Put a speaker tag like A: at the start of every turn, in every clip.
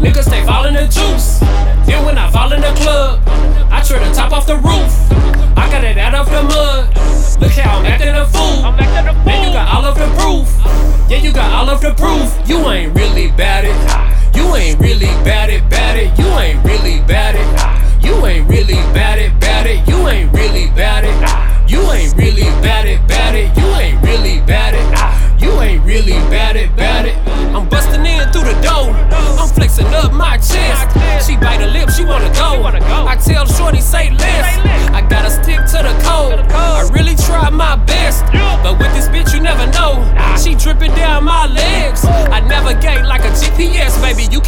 A: Niggas stay falling the juice. Then when I fall in the club, I try the top off the roof. I got it out of the mud. Look how I'm acting a fool. Man, you got all of the proof. Yeah, you got all of the proof. You ain't really bad it. You ain't really bad it, bad it. You ain't really bad it. You ain't really bad it, bad it. You ain't really bad it. You ain't really bad it, bad it. You ain't really bad it. You ain't really bad it, bad it.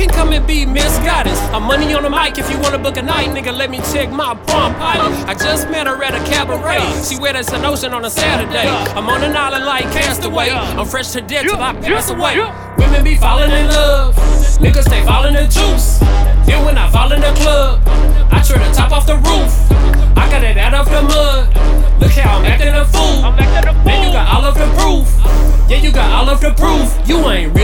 A: Can come and be Miss Goddess. I'm money on the mic if you wanna book a night, nigga. Let me check my palm pilot. I just met her at a cabaret. She wear as an ocean on a Saturday. I'm on an island like castaway. I'm fresh to death till I pass away. Women be falling in love. Niggas stay falling the juice. Then when I fall in the club, I try to top off the roof. I got it out of the mud. Look how I'm acting a fool. Man, you got all of the proof. Yeah, you got all of the proof. You ain't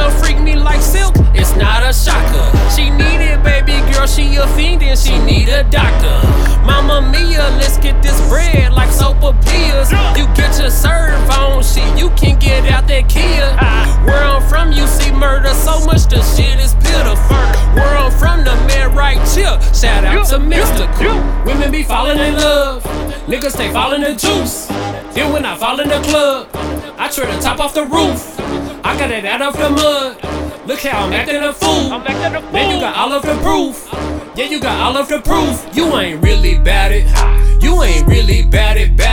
A: Wanna freak me like silk, it's not a shocker. She need it, baby girl, she a fiend and she need a doctor. Mama Mia, let's get this bread like sopapillas. You get your serve on, shit, you can get out that Kia. Where I'm from, you see murder so much, the shit is pitiful. Where I'm from, the man right chill. Shout out to Mystikal. Women be falling in love, niggas stay falling the juice. Then when I fall in the club, I try to top off the roof. I got it out of the mud. Look how I'm acting a fool. Man, you got all of the proof. Yeah, you got all of the proof. You ain't really bad it. You ain't really bad it, bad